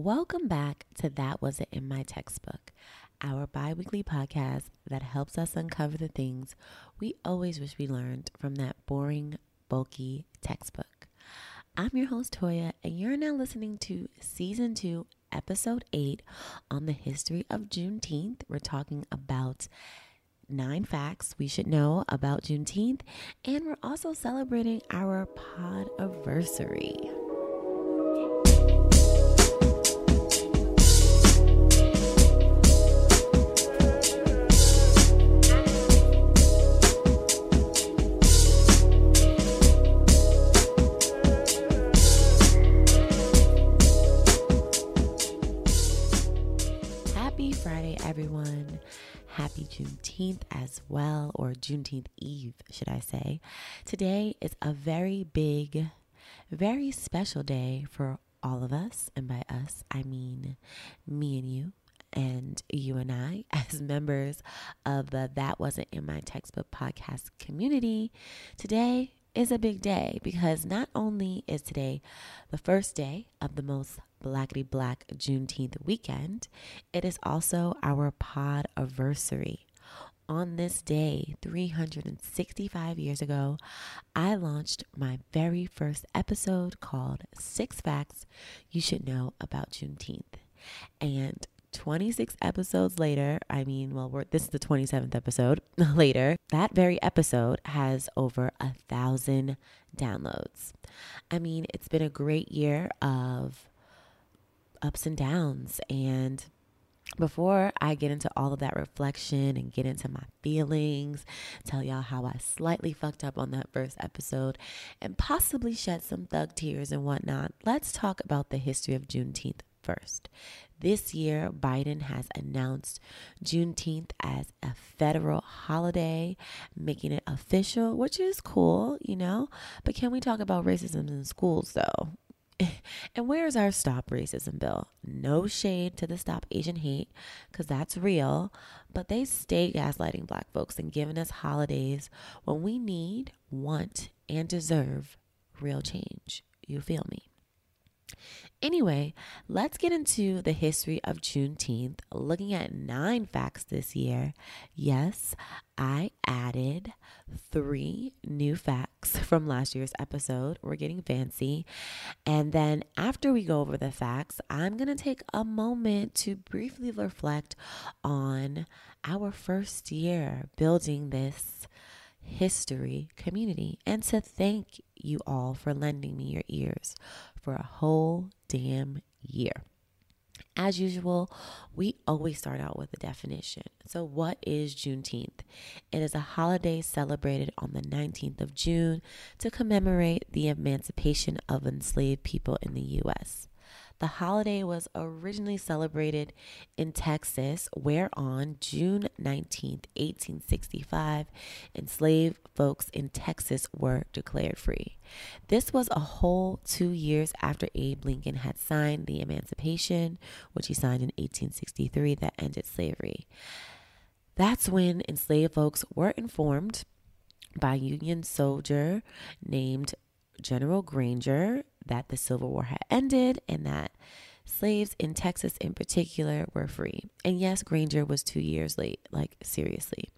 Welcome back to That Wasn't in My Textbook, our bi weekly podcast that helps us uncover the things we always wish we learned from that boring, bulky textbook. I'm your host, Toya, and you're now listening to Season 2, Episode 8 on the history of Juneteenth. We're talking about nine facts we should know about Juneteenth, and we're also celebrating our pod anniversary. Juneteenth as well, or Juneteenth Eve, should I say. Today is a very big, very special day for all of us. And by us, I mean me and you, and you and I, as members of the That Wasn't in My Textbook podcast community. Today is a big day because not only is today the first day of the most blackety black Juneteenth weekend, it is also our pod anniversary. On this day, 365 years ago, I launched my very first episode called Six Facts You Should Know About Juneteenth. And 26 episodes later, I mean, well, this is the 27th episode later, that very episode has over a thousand downloads. I mean, it's been a great year of ups and downs. And before I get into all of that reflection and get into my feelings, tell y'all how I slightly fucked up on that first episode and possibly shed some thug tears and whatnot, let's talk about the history of Juneteenth first. This year, Biden has announced Juneteenth as a federal holiday, making it official, which is cool, you know. But can we talk about racism in schools, though? and where's our Stop Racism bill? No shade to the Stop Asian Hate, because that's real, but they stay gaslighting black folks and giving us holidays when we need, want, and deserve real change. You feel me? Anyway, let's get into the history of Juneteenth, looking at nine facts this year. Yes, I added three new facts from last year's episode. We're getting fancy. And then after we go over the facts, I'm going to take a moment to briefly reflect on our first year building this history community and to thank you all for lending me your ears for a whole damn year. As usual, we always start out with a definition. So, what is Juneteenth? It is a holiday celebrated on the 19th of June to commemorate the emancipation of enslaved people in the U.S. The holiday was originally celebrated in Texas, where on June 19, 1865, enslaved folks in Texas were declared free. This was a whole two years after Abe Lincoln had signed the Emancipation, which he signed in 1863, that ended slavery. That's when enslaved folks were informed by a Union soldier named General Granger that the Civil War had ended and that slaves in Texas in particular were free. And yes, Granger was two years late, like seriously.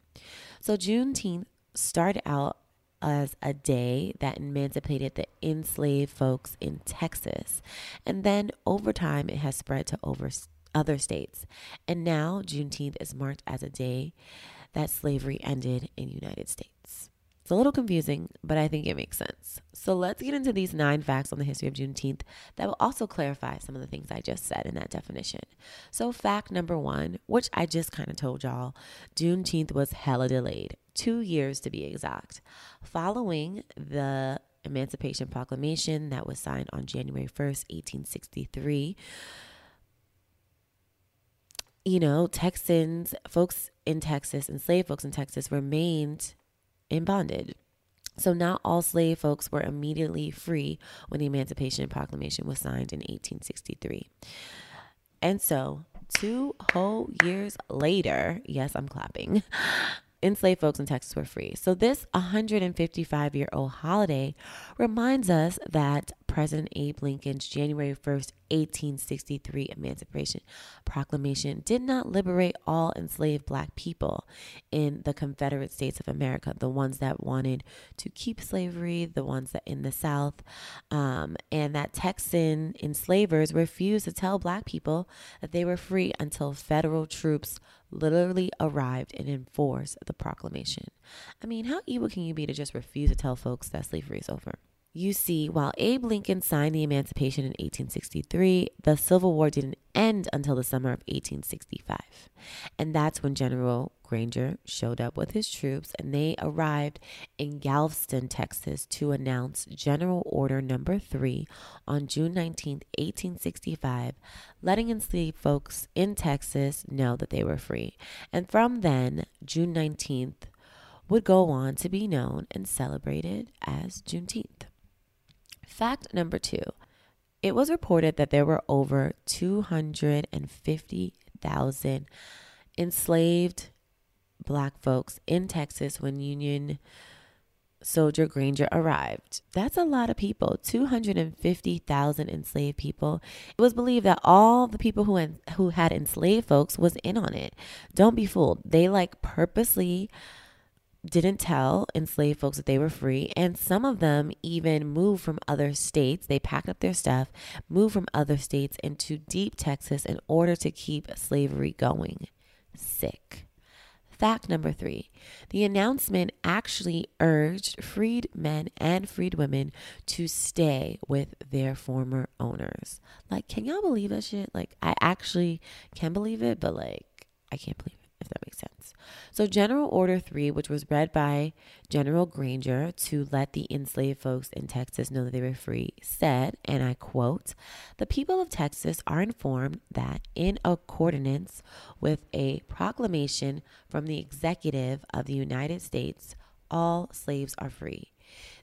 So Juneteenth started out as a day that emancipated the enslaved folks in Texas. And then over time, it has spread to over other states. And now Juneteenth is marked as a day that slavery ended in the United States. It's a little confusing, but I think it makes sense. So let's get into these nine facts on the history of Juneteenth that will also clarify some of the things I just said in that definition. So, fact number one, which I just kind of told y'all, Juneteenth was hella delayed, two years to be exact. Following the Emancipation Proclamation that was signed on January 1st, 1863 you know, Texans, folks in Texas, enslaved folks in Texas remained in bondage. So not all slave folks were immediately free when the Emancipation Proclamation was signed in 1863. And so, two whole years later, yes, I'm clapping, enslaved folks in Texas were free. So, this 155 year old holiday reminds us that President Abe Lincoln's January 1st, 1863 Emancipation Proclamation did not liberate all enslaved black people in the Confederate States of America, the ones that wanted to keep slavery, the ones that in the South, um, and that Texan enslavers refused to tell black people that they were free until federal troops literally arrived and enforced the proclamation. I mean, how evil can you be to just refuse to tell folks that slavery is over? You see, while Abe Lincoln signed the Emancipation in 1863, the Civil War didn't end until the summer of 1865. And that's when General Granger showed up with his troops and they arrived in Galveston, Texas to announce General Order Number 3 on June 19, 1865, letting enslaved folks in Texas know that they were free. And from then, June 19th would go on to be known and celebrated as Juneteenth. Fact number two it was reported that there were over 250,000 enslaved black folks in Texas when Union soldier Granger arrived. That's a lot of people 250,000 enslaved people. It was believed that all the people who, who had enslaved folks was in on it. Don't be fooled. They like purposely didn't tell enslaved folks that they were free. And some of them even moved from other states. They packed up their stuff, moved from other states into deep Texas in order to keep slavery going. Sick. Fact number three the announcement actually urged freed men and freed women to stay with their former owners. Like, can y'all believe that shit? Like, I actually can believe it, but like, I can't believe it if that makes sense. So, General Order 3, which was read by General Granger to let the enslaved folks in Texas know that they were free, said, and I quote, The people of Texas are informed that, in accordance with a proclamation from the executive of the United States, all slaves are free.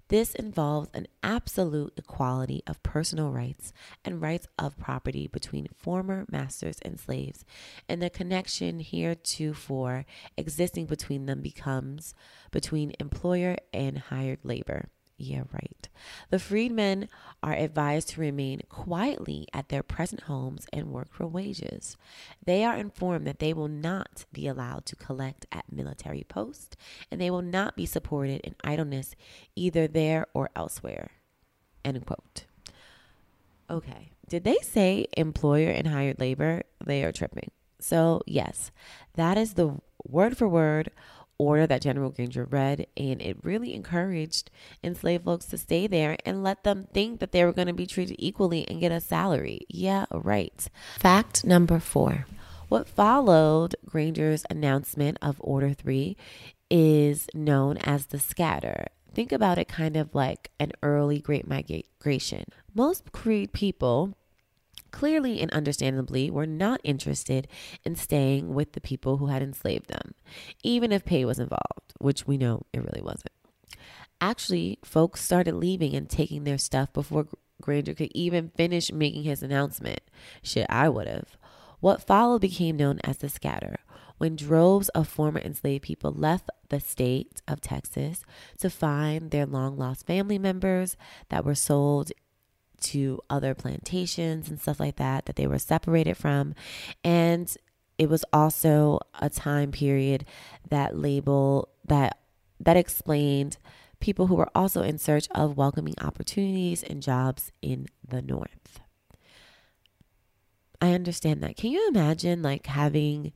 This involves an absolute equality of personal rights and rights of property between former masters and slaves, and the connection heretofore existing between them becomes between employer and hired labor. Yeah, right. The freedmen are advised to remain quietly at their present homes and work for wages. They are informed that they will not be allowed to collect at military posts and they will not be supported in idleness either there or elsewhere. End quote. Okay. Did they say employer and hired labor? They are tripping. So, yes, that is the word for word order that General Granger read, and it really encouraged enslaved folks to stay there and let them think that they were going to be treated equally and get a salary. Yeah, right. Fact number four. What followed Granger's announcement of Order 3 is known as the scatter. Think about it kind of like an early Great Migration. Most freed people clearly and understandably were not interested in staying with the people who had enslaved them, even if pay was involved, which we know it really wasn't. Actually, folks started leaving and taking their stuff before Granger could even finish making his announcement. Shit, I would have. What followed became known as the scatter, when droves of former enslaved people left the state of Texas to find their long lost family members that were sold to other plantations and stuff like that that they were separated from. And it was also a time period that label that that explained people who were also in search of welcoming opportunities and jobs in the north. I understand that. Can you imagine like having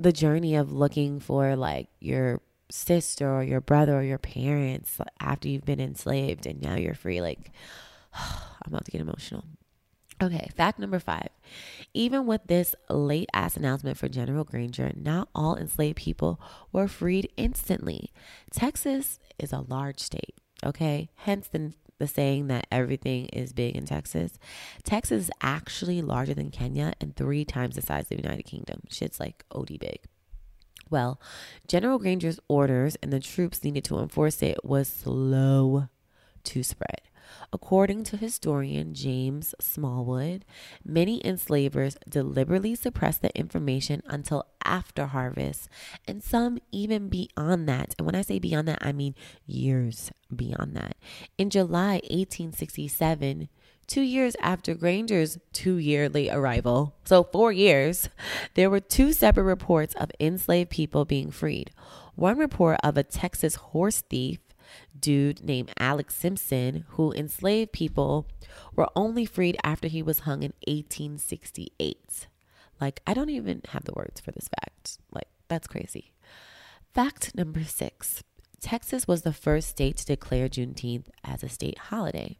the journey of looking for like your sister or your brother or your parents after you've been enslaved and now you're free. Like, I'm about to get emotional. Okay, fact number five. Even with this late ass announcement for General Granger, not all enslaved people were freed instantly. Texas is a large state, okay? Hence the, the saying that everything is big in Texas. Texas is actually larger than Kenya and three times the size of the United Kingdom. Shit's like OD big. Well, General Granger's orders and the troops needed to enforce it was slow to spread. According to historian James Smallwood, many enslavers deliberately suppressed the information until after harvest, and some even beyond that. And when I say beyond that, I mean years beyond that. In July 1867, two years after Granger's two year late arrival, so four years, there were two separate reports of enslaved people being freed. One report of a Texas horse thief dude named Alex Simpson who enslaved people were only freed after he was hung in 1868. Like, I don't even have the words for this fact. Like, that's crazy. Fact number six Texas was the first state to declare Juneteenth as a state holiday.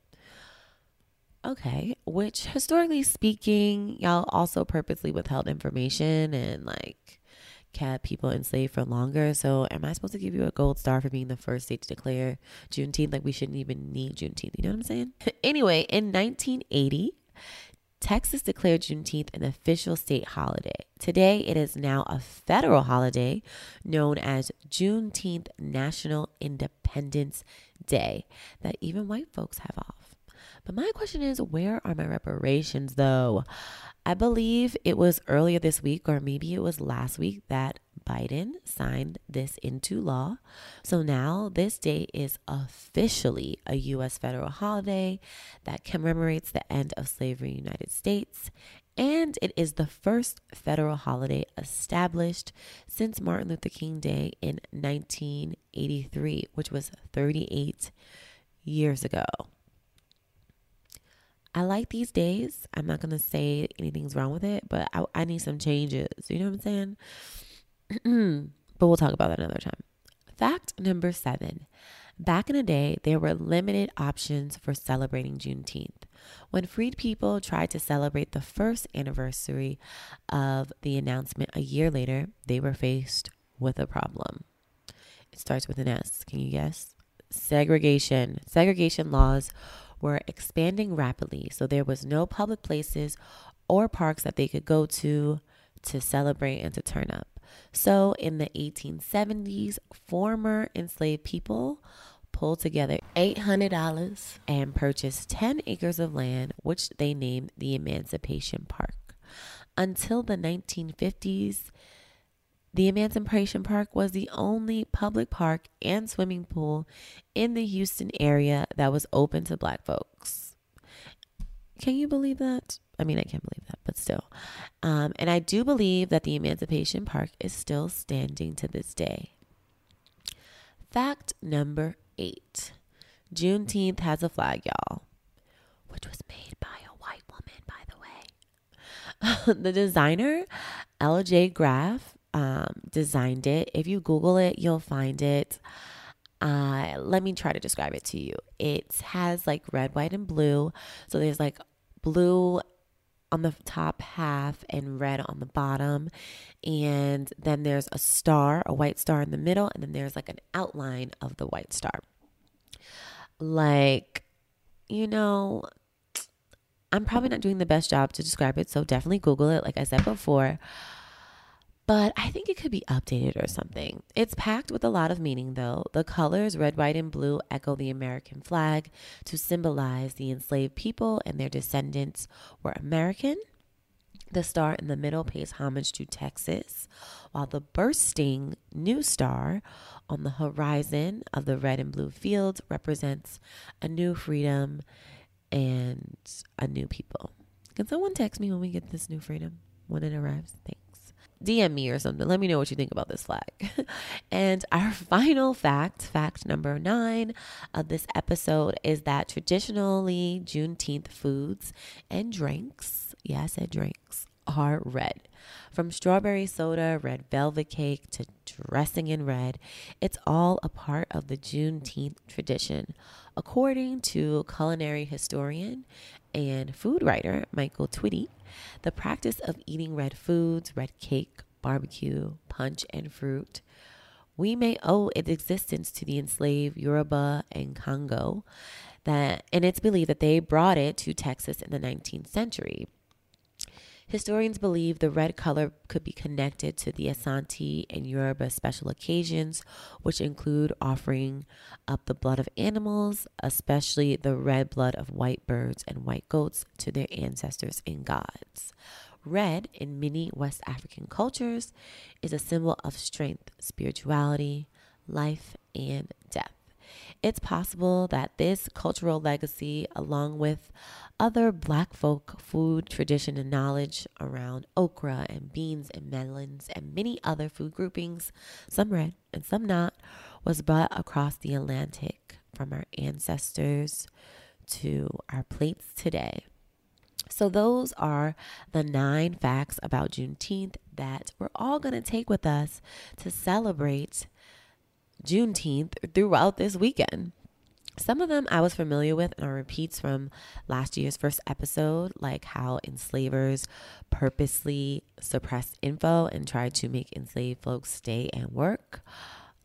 Okay, which historically speaking, y'all also purposely withheld information and like kept people enslaved for longer. So, am I supposed to give you a gold star for being the first state to declare Juneteenth? Like, we shouldn't even need Juneteenth. You know what I'm saying? anyway, in 1980, Texas declared Juneteenth an official state holiday. Today, it is now a federal holiday known as Juneteenth National Independence Day that even white folks have off. But my question is, where are my reparations though? I believe it was earlier this week, or maybe it was last week, that Biden signed this into law. So now this day is officially a U.S. federal holiday that commemorates the end of slavery in the United States. And it is the first federal holiday established since Martin Luther King Day in 1983, which was 38 years ago. I like these days. I'm not going to say anything's wrong with it, but I, I need some changes. You know what I'm saying? but we'll talk about that another time. Fact number seven. Back in the day, there were limited options for celebrating Juneteenth. When freed people tried to celebrate the first anniversary of the announcement a year later, they were faced with a problem. It starts with an S. Can you guess? Segregation. Segregation laws were expanding rapidly, so there was no public places or parks that they could go to to celebrate and to turn up. So in the 1870s, former enslaved people pulled together $800 and purchased 10 acres of land, which they named the Emancipation Park. Until the 1950s, the Emancipation Park was the only public park and swimming pool in the Houston area that was open to black folks. Can you believe that? I mean, I can't believe that, but still. Um, and I do believe that the Emancipation Park is still standing to this day. Fact number eight Juneteenth has a flag, y'all, which was made by a white woman, by the way. the designer, L.J. Graf, um, designed it. If you Google it, you'll find it. Uh, let me try to describe it to you. It has like red, white, and blue. So there's like blue on the top half and red on the bottom. And then there's a star, a white star in the middle, and then there's like an outline of the white star. Like, you know, I'm probably not doing the best job to describe it, so definitely Google it, like I said before but I think it could be updated or something. It's packed with a lot of meaning, though. The colors, red, white, and blue, echo the American flag to symbolize the enslaved people and their descendants were American. The star in the middle pays homage to Texas, while the bursting new star on the horizon of the red and blue fields represents a new freedom and a new people. Can someone text me when we get this new freedom when it arrives? Thanks. DM me or something. Let me know what you think about this flag. and our final fact, fact number nine of this episode, is that traditionally Juneteenth foods and drinks, yeah, I said drinks, are red. From strawberry soda, red velvet cake to dressing in red, it's all a part of the Juneteenth tradition. According to culinary historian and food writer Michael Twitty, the practice of eating red foods, red cake, barbecue, punch, and fruit, we may owe its existence to the enslaved Yoruba and Congo. That, and it's believed that they brought it to Texas in the 19th century. Historians believe the red color could be connected to the Asante and Yoruba special occasions, which include offering up the blood of animals, especially the red blood of white birds and white goats, to their ancestors and gods. Red, in many West African cultures, is a symbol of strength, spirituality, life, and death. It's possible that this cultural legacy, along with other black folk food tradition and knowledge around okra and beans and melons and many other food groupings, some red and some not, was brought across the Atlantic from our ancestors to our plates today. So, those are the nine facts about Juneteenth that we're all going to take with us to celebrate Juneteenth throughout this weekend. Some of them I was familiar with and are repeats from last year's first episode, like how enslavers purposely suppressed info and tried to make enslaved folks stay and work.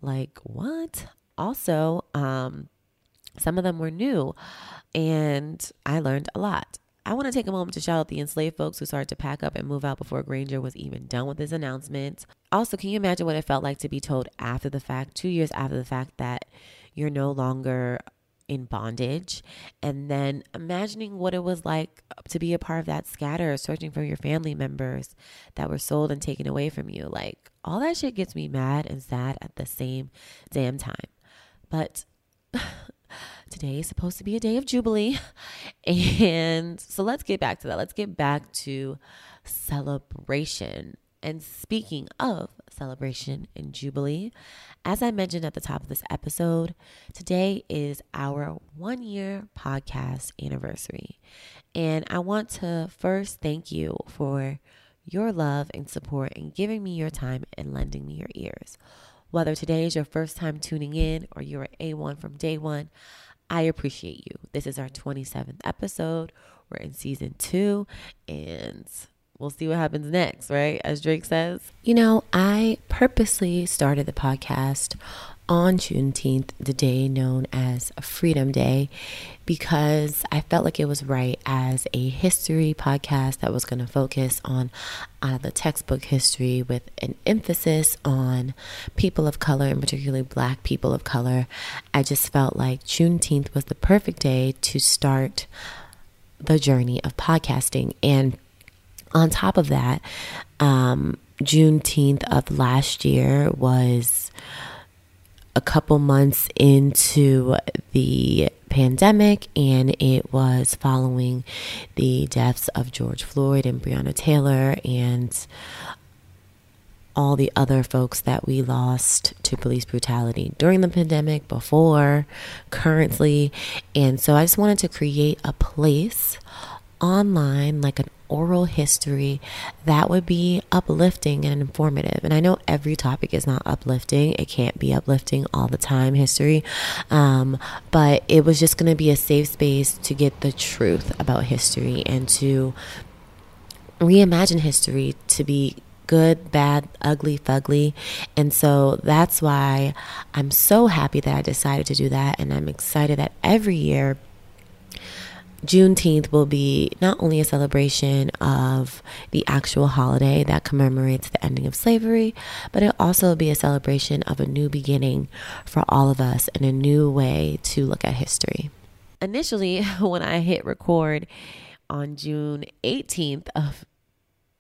Like, what? Also, um, some of them were new, and I learned a lot. I want to take a moment to shout out the enslaved folks who started to pack up and move out before Granger was even done with his announcement. Also, can you imagine what it felt like to be told after the fact, two years after the fact, that you're no longer in bondage? And then imagining what it was like to be a part of that scatter, searching for your family members that were sold and taken away from you. Like, all that shit gets me mad and sad at the same damn time. But today is supposed to be a day of Jubilee. And so let's get back to that. Let's get back to celebration. And speaking of celebration and Jubilee, as I mentioned at the top of this episode, today is our one year podcast anniversary. And I want to first thank you for your love and support and giving me your time and lending me your ears. Whether today is your first time tuning in or you're A1 from day one, I appreciate you. This is our 27th episode. We're in season two, and we'll see what happens next, right? As Drake says. You know, I purposely started the podcast on Juneteenth, the day known as Freedom Day, because I felt like it was right as a history podcast that was going to focus on the textbook history with an emphasis on people of color and particularly black people of color. I just felt like Juneteenth was the perfect day to start the journey of podcasting. And on top of that, um, Juneteenth of last year was a couple months into the pandemic, and it was following the deaths of George Floyd and Breonna Taylor and all the other folks that we lost to police brutality during the pandemic, before, currently. And so I just wanted to create a place online, like an oral history that would be uplifting and informative. And I know every topic is not uplifting, it can't be uplifting all the time, history. Um, but it was just going to be a safe space to get the truth about history and to reimagine history to be good, bad, ugly, fugly. And so that's why I'm so happy that I decided to do that. And I'm excited that every year Juneteenth will be not only a celebration of the actual holiday that commemorates the ending of slavery, but it'll also be a celebration of a new beginning for all of us and a new way to look at history. Initially, when I hit record on June 18th of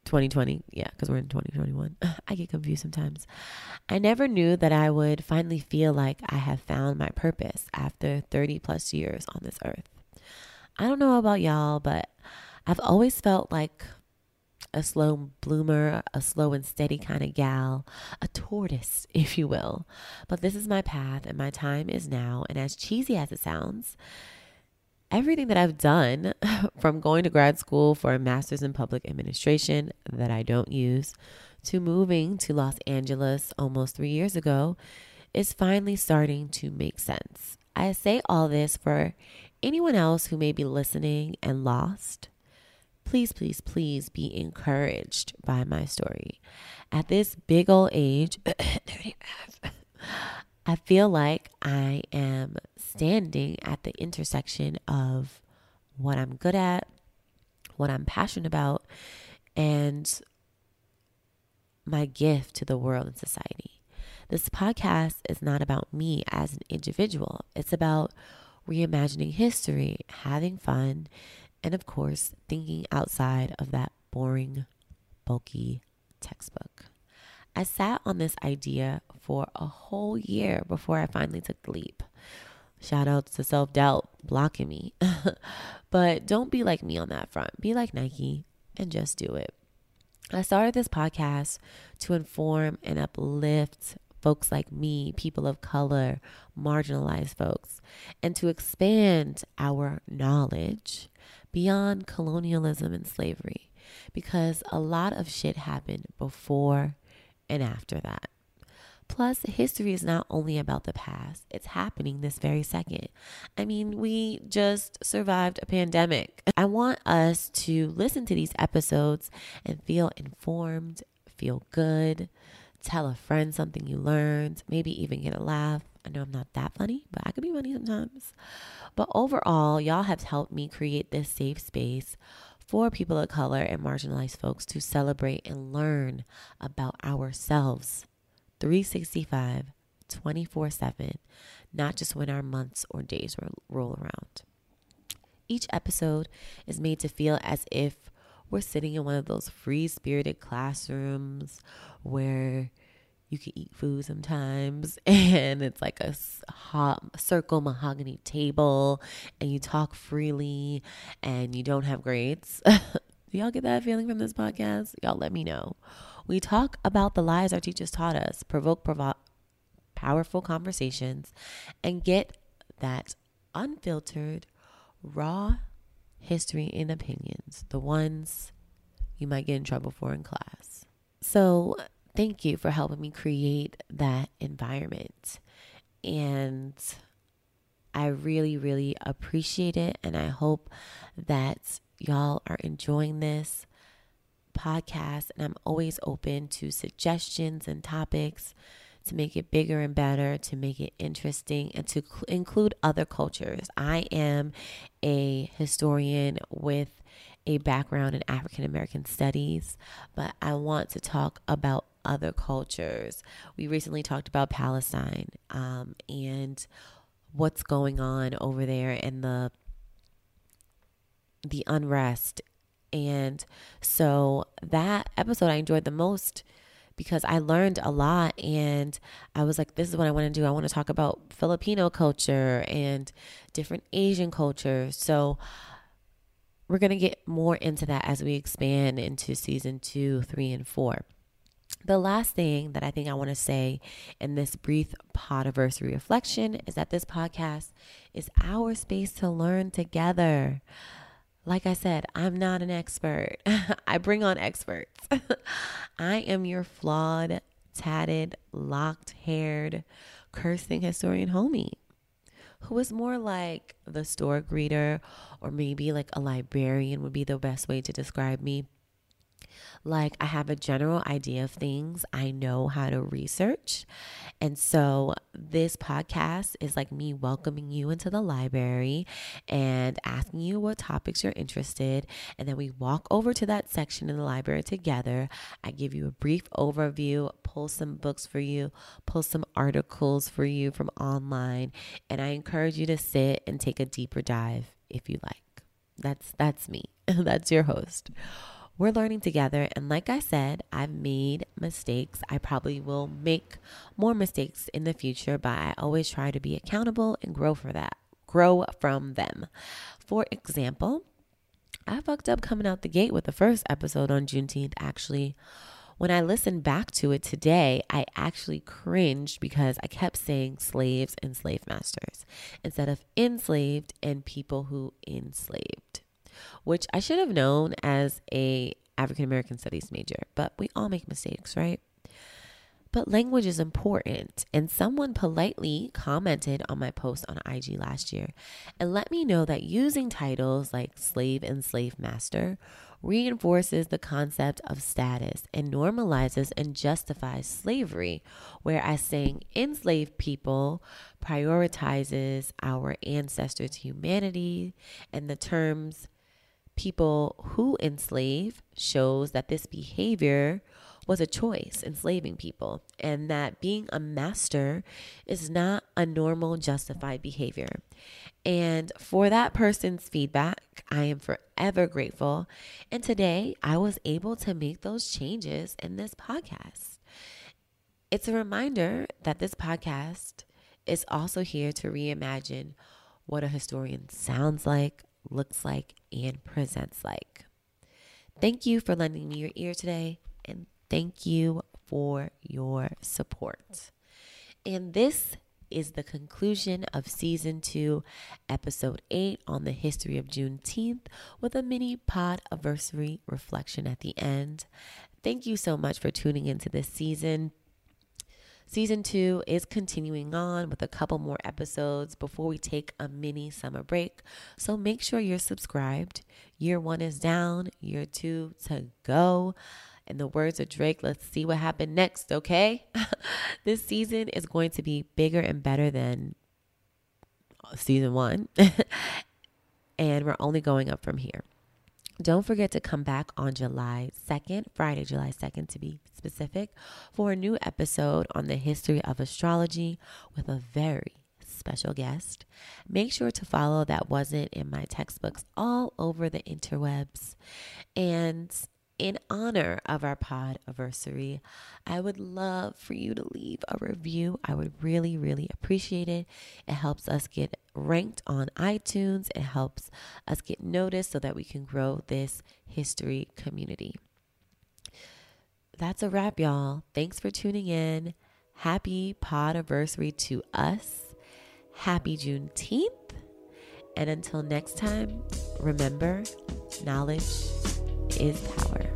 2020, yeah, because we're in 2021, I get confused sometimes. I never knew that I would finally feel like I have found my purpose after 30 plus years on this earth. I don't know about y'all, but I've always felt like a slow bloomer, a slow and steady kind of gal, a tortoise, if you will. But this is my path and my time is now. And as cheesy as it sounds, everything that I've done from going to grad school for a master's in public administration that I don't use to moving to Los Angeles almost three years ago is finally starting to make sense. I say all this for anyone else who may be listening and lost, please, please, please be encouraged by my story. At this big old age, I feel like I am standing at the intersection of what I'm good at, what I'm passionate about, and my gift to the world and society. This podcast is not about me as an individual, it's about reimagining history, having fun, and of course, thinking outside of that boring, bulky textbook. I sat on this idea for a whole year before I finally took the leap. Shout out to self doubt blocking me. but don't be like me on that front. Be like Nike and just do it. I started this podcast to inform and uplift folks like me, people of color, marginalized folks, and to expand our knowledge beyond colonialism and slavery because a lot of shit happened before and after that. Plus, history is not only about the past, it's happening this very second. I mean, we just survived a pandemic. I want us to listen to these episodes and feel informed, feel good, tell a friend something you learned, maybe even get a laugh. I know I'm not that funny, but I could be funny sometimes. But overall, y'all have helped me create this safe space for people of color and marginalized folks to celebrate and learn about ourselves 365, 24 7, not just when our months or days roll around. Each episode is made to feel as if we're sitting in one of those free spirited classrooms where you can eat food sometimes and it's like a hot circle mahogany table and you talk freely and you don't have grades. Do y'all get that feeling from this podcast? Y'all let me know. We talk about the lies our teachers taught us, provoke provo- powerful conversations, and get that unfiltered, raw history and opinions, the ones you might get in trouble for in class. So, thank you for helping me create that environment. And I really, really appreciate it. And I hope that y'all are enjoying this podcast, and I'm always open to suggestions and topics to make it bigger and better, to make it interesting, and to cl- include other cultures. I am a historian with a background in African American studies, but I want to talk about other cultures. We recently talked about Palestine um, and what's going on over there and the the unrest and so that episode I enjoyed the most because I learned a lot and I was like, this is what I want to do. I want to talk about Filipino culture and different Asian cultures. So we're going to get more into that as we expand into season two, three, and four. The last thing that I think I want to say in this brief podiversary reflection is that this podcast is our space to learn together. Like I said, I'm not an expert. I bring on experts. I am your flawed, tatted, locked haired, cursing historian homie who is more like the store greeter or maybe like a librarian would be the best way to describe me. Like, I have a general idea of things, I know how to research. And so, this podcast is like me welcoming you into the library and asking you what topics you're interested. And then we walk over to that section in the library together. I give you a brief overview, pull some books for you, pull some articles for you from online, and I encourage you to sit and take a deeper dive if you like. That's that's me. that's your host. We're learning together. And like I said, I've made mistakes. I probably will make more mistakes in the future, but I always try to be accountable and grow for that, grow from them. For example, I fucked up coming out the gate with the first episode on Juneteenth, actually. When I listened back to it today, I actually cringed because I kept saying slaves and slave masters instead of enslaved and people who enslaved which I should have known as a African American studies major, but we all make mistakes, right? But language is important, and someone politely commented on my post on IG last year and let me know that using titles like slave and slave master reinforces the concept of status and normalizes and justifies slavery, whereas saying enslaved people prioritizes our ancestors' humanity and the terms people who enslave shows that this behavior was a choice enslaving people and that being a master is not a normal justified behavior. And for that person's feedback, I am forever grateful. And today I was able to make those changes in this podcast. It's a reminder that this podcast is also here to reimagine what a historian sounds like, looks like, and presents like. Thank you for lending me your ear today, and thank you for your support. And this is the conclusion of season two, episode eight on the history of Juneteenth, with a mini pod anniversary reflection at the end. Thank you so much for tuning into this season. Season two is continuing on with a couple more episodes before we take a mini summer break. So make sure you're subscribed. Year one is down, year two to go. In the words of Drake, let's see what happened next, okay? this season is going to be bigger and better than season one. and we're only going up from here. Don't forget to come back on July 2nd, Friday, July 2nd to be specific, for a new episode on the history of astrology with a very special guest. Make sure to follow that wasn't in my textbooks all over the interwebs. And in honor of our pod anniversary, I would love for you to leave a review. I would really, really appreciate it. It helps us get ranked on iTunes, it helps us get noticed so that we can grow this history community. That's a wrap, y'all. Thanks for tuning in. Happy pod anniversary to us. Happy Juneteenth. And until next time, remember knowledge is power.